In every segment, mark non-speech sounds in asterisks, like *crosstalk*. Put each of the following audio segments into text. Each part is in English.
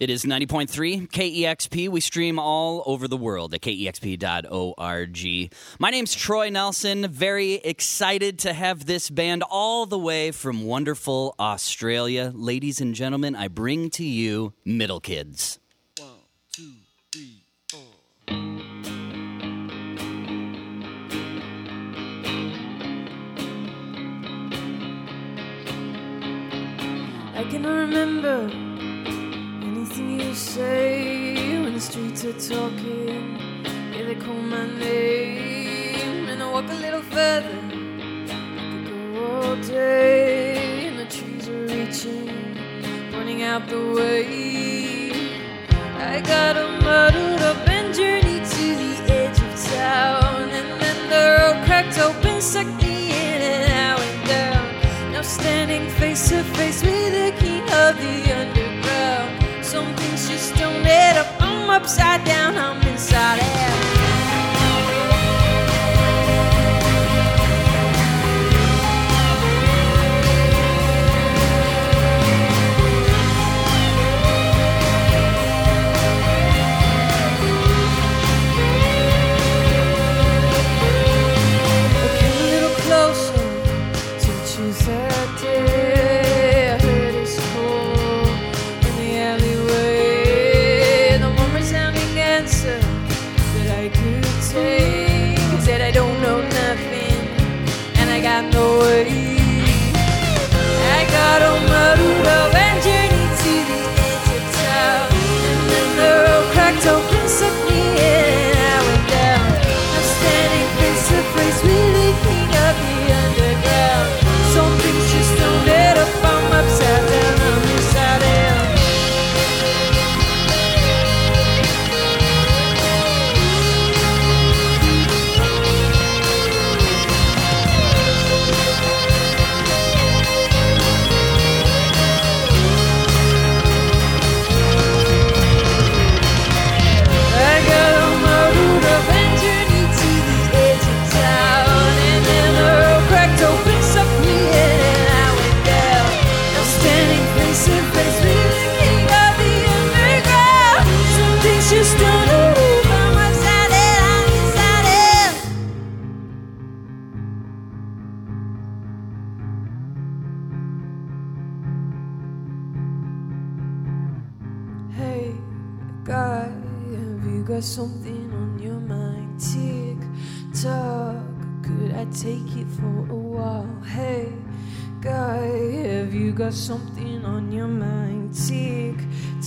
It is 90.3 KEXP. We stream all over the world at kexp.org. My name's Troy Nelson. Very excited to have this band all the way from wonderful Australia. Ladies and gentlemen, I bring to you Middle Kids. I can remember anything you say when the streets are talking. Yeah, they call my name, and I walk a little further. I could go all day, and the trees are reaching, pointing out the way. Upside down, I'm something on your mind? Tick tock, could I take it for a while? Hey, guy, have you got something on your mind? Tick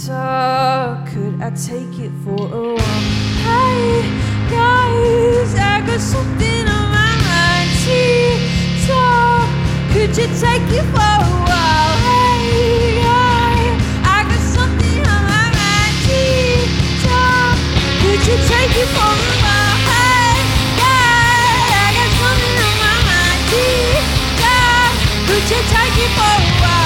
tock, could I take it for a while? Hey, guys, I got something on my mind. Tick tock, could you take it for take it for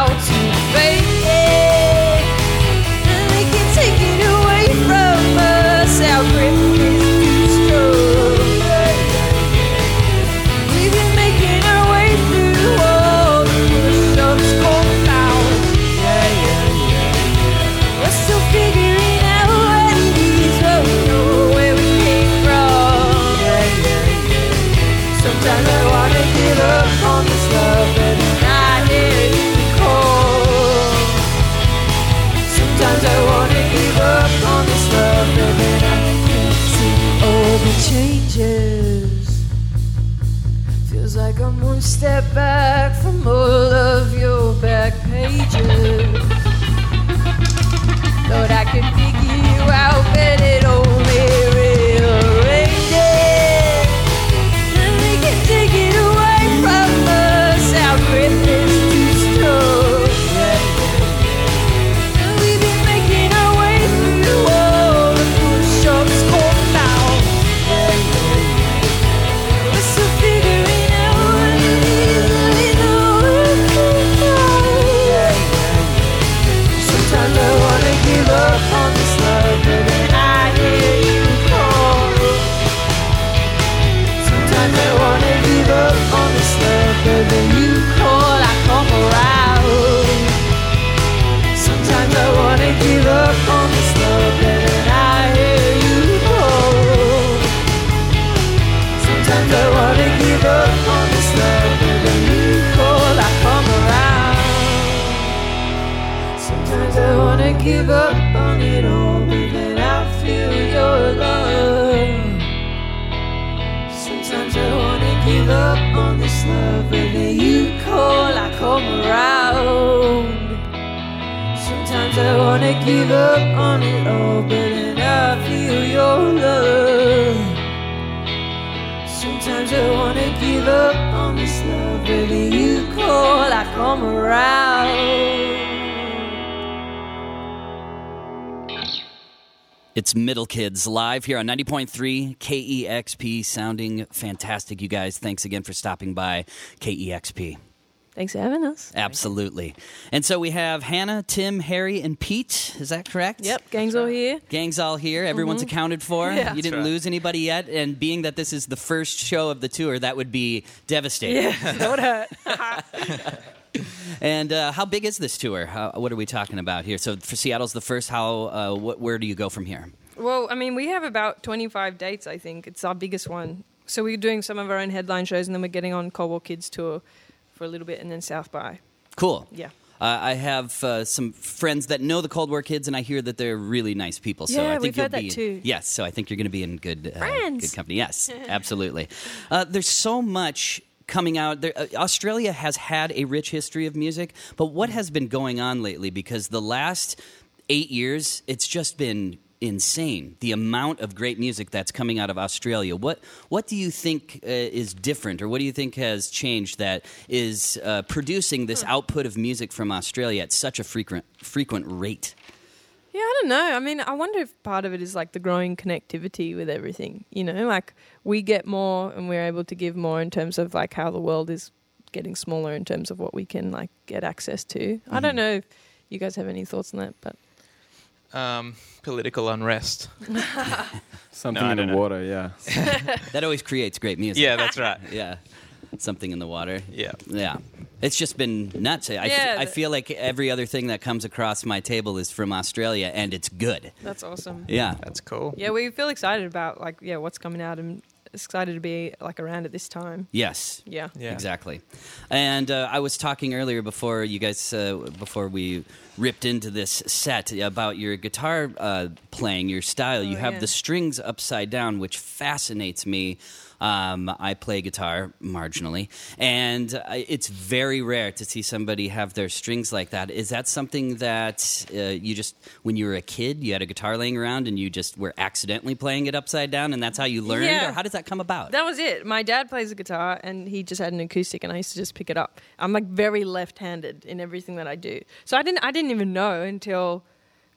how to face step back from all give up on this love, but then you call, I come around. Sometimes I wanna give up on it all, but then I feel your love. Sometimes I wanna give up on this love, but then you call, I come around. It's Middle Kids live here on 90.3 KEXP, E sounding fantastic, you guys. Thanks again for stopping by KEXP. Thanks for having us. Absolutely. And so we have Hannah, Tim, Harry, and Pete. Is that correct? Yep, gang's all here. Gang's all here. Everyone's accounted for. Mm-hmm. Yeah. you didn't right. lose anybody yet. And being that this is the first show of the tour, that would be devastating. Yeah, that would hurt. *laughs* *laughs* *laughs* And uh, how big is this tour? How, what are we talking about here? So for Seattle's the first. How? Uh, what, where do you go from here? Well, I mean, we have about 25 dates, I think. It's our biggest one. So we're doing some of our own headline shows, and then we're getting on Cold War Kids tour for a little bit, and then South by. Cool. Yeah. Uh, I have uh, some friends that know the Cold War kids, and I hear that they're really nice people. So Yeah, I think we've you'll heard that be, too. Yes, so I think you're going to be in good uh, good company. Yes, *laughs* absolutely. Uh, there's so much coming out. There, uh, Australia has had a rich history of music, but what has been going on lately? Because the last eight years, it's just been insane the amount of great music that's coming out of Australia. What what do you think uh, is different, or what do you think has changed that is uh, producing this output of music from Australia at such a frequent frequent rate? Yeah, I don't know. I mean, I wonder if part of it is like the growing connectivity with everything. You know, like we get more and we're able to give more in terms of like how the world is getting smaller in terms of what we can like get access to. I don't know if you guys have any thoughts on that, but Um, political unrest. *laughs* *laughs* Something No, in the don't know. water, yeah. *laughs* That always creates great music. Yeah, that's right. yeah, something in the water. Yeah. Yeah. It's just been nuts. I, f- Yeah, I feel like every other thing that comes across my table is from Australia, and it's good. that's awesome. Yeah. That's cool. Yeah, we feel excited about like yeah what's coming out and excited to be like around at this time. Yes. Yeah. Yeah. Exactly. And uh, I was talking earlier before you guys, uh, before we ripped into this set about your guitar uh, playing, your style. you Oh, have yeah. the strings upside down, which fascinates me. Um, I play guitar marginally, and it's very rare to see somebody have their strings like that. Is that something that uh, you just, when you were a kid, you had a guitar laying around and you just were accidentally playing it upside down, and that's how you learned? Yeah. Or how does that come about? That was it. My dad plays the guitar and he just had an acoustic and I used to just pick it up. I'm like very left-handed in everything that I do. So I didn't I didn't even know until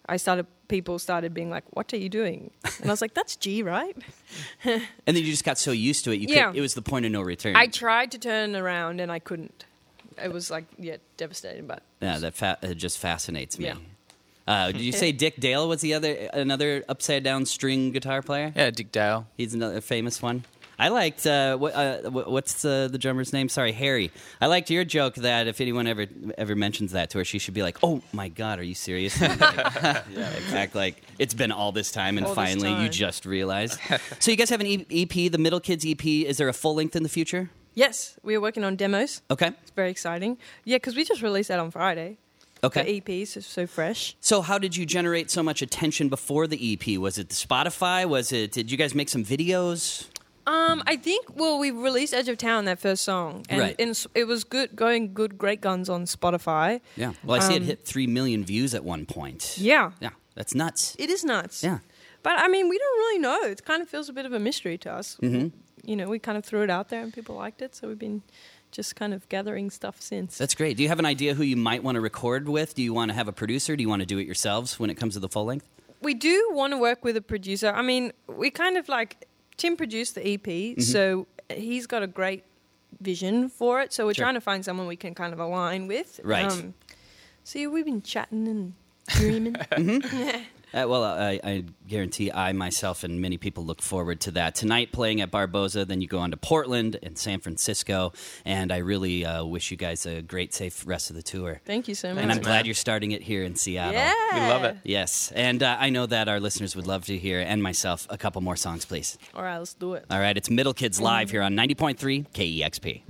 I started people started being like, "What are you doing?" And I was like, "That's G, right?" *laughs* And then you just got so used to it, you Yeah. could, it was the point of no return. I tried to turn around and I couldn't. It was like yeah, devastating, but yeah, that fa- it just fascinates me. Yeah. Uh, did you say *laughs* Dick Dale was the other another upside down string guitar player? Yeah, Dick Dale. He's another famous one. I liked uh, what, uh, what's uh, the drummer's name? Sorry, Harry. I liked your joke that if anyone ever ever mentions that to her, she should be like, "Oh my God, are you serious?" *laughs* Like, *laughs* yeah, act like it's been all this time, and All finally you just realized. *laughs* so you guys have an EP, the Middle Kids EP. Is there a full length in the future? yes, we are working on demos. Okay. It's very exciting. Yeah, because we just released that on Friday. Okay. The EP is so fresh. So, how did you generate so much attention before the EP? Was it the Spotify? Was it? Did you guys make some videos? Um, I think well, we released Edge of Town that first song, and Right. s- it was good going good great guns on Spotify. Yeah. Well, I see it Um, hit three million views at one point. Yeah, Yeah. That's nuts. it is nuts. Yeah. but I mean, we don't really know. It kind of feels a bit of a mystery to us. hmm You know, we kind of threw it out there, and people liked it, so we've been just kind of gathering stuff since. That's great. Do you have an idea who you might want to record with? Do you want to have a producer? Do you want to do it yourselves when it comes to the full length? we do want to work with a producer. I mean, we kind of like Tim produced the EP, Mm-hmm. so he's got a great vision for it. So we're Sure. trying to find someone we can kind of align with. Um, Right. so yeah, we've been chatting and dreaming. *laughs* Uh, well, I, I guarantee I myself and many people look forward to that. Tonight, playing at Barboza, then you go on to Portland and San Francisco. And I really uh, wish you guys a great, safe rest of the tour. Thank you so much. And I'm glad you're starting it here in Seattle. yeah, We love it. Yes. And uh, I know that our listeners would love to hear, and myself, a couple more songs, please. All right, let's do it. All right, it's Middle Kids Live here on 90.3 KEXP.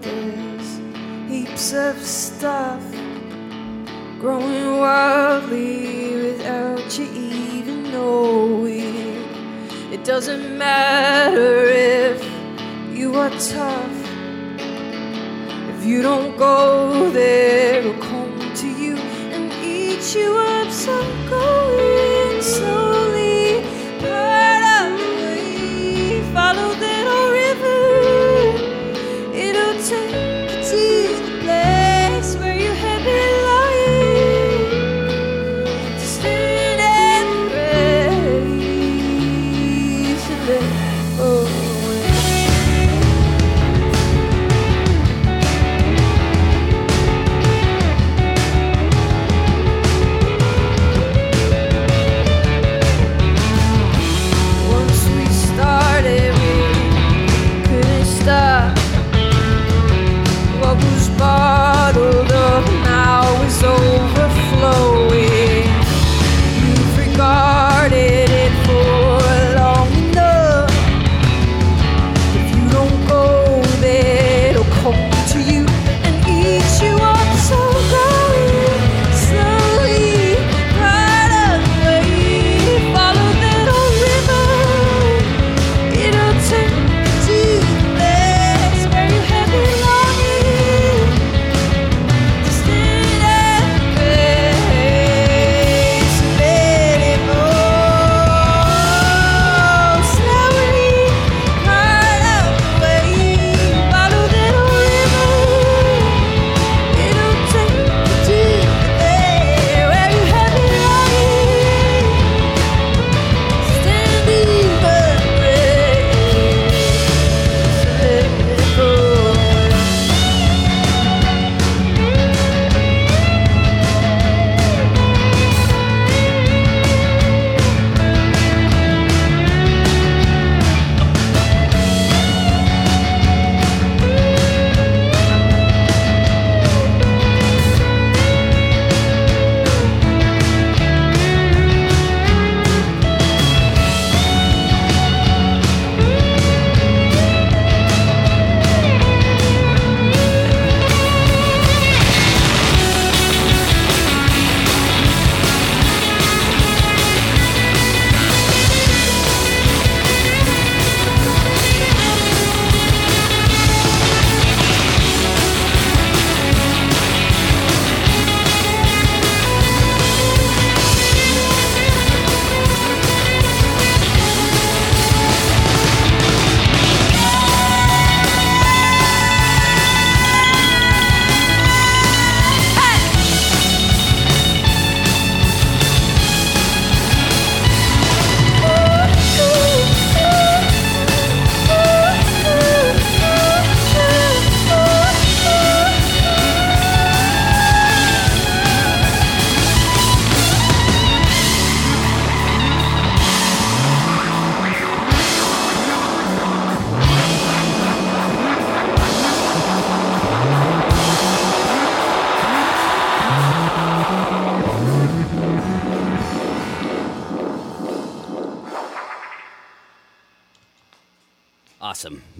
There's heaps of stuff growing wildly without you even knowing. It doesn't matter if you are tough. If you don't go there, it'll come to you and eat you up. So go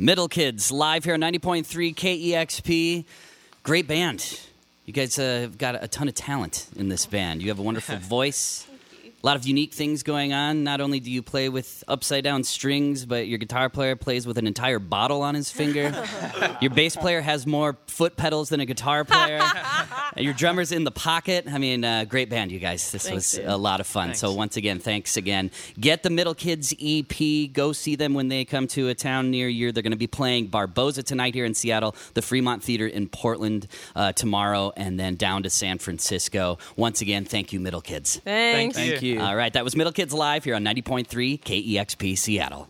Middle Kids live here on 90.3 KEXP. Great band. You guys uh, have got a ton of talent in this band. You have a wonderful *laughs* voice. A lot of unique things going on. Not only do you play with upside down strings, but your guitar player plays with an entire bottle on his finger. *laughs* your bass player has more foot pedals than a guitar player. *laughs* and your drummer's in the pocket. I mean, uh, great band, you guys. This Thanks, was dude. a lot of fun. So, once again, thanks again. Get the Middle Kids EP. Go see them when they come to a town near you. They're going to be playing Barboza tonight here in Seattle, the Fremont Theater in Portland uh, tomorrow, and then down to San Francisco. Once again, thank you, Middle Kids. Thanks. Thank you. All right, that was Middle Kids Live here on 90.3 KEXP Seattle.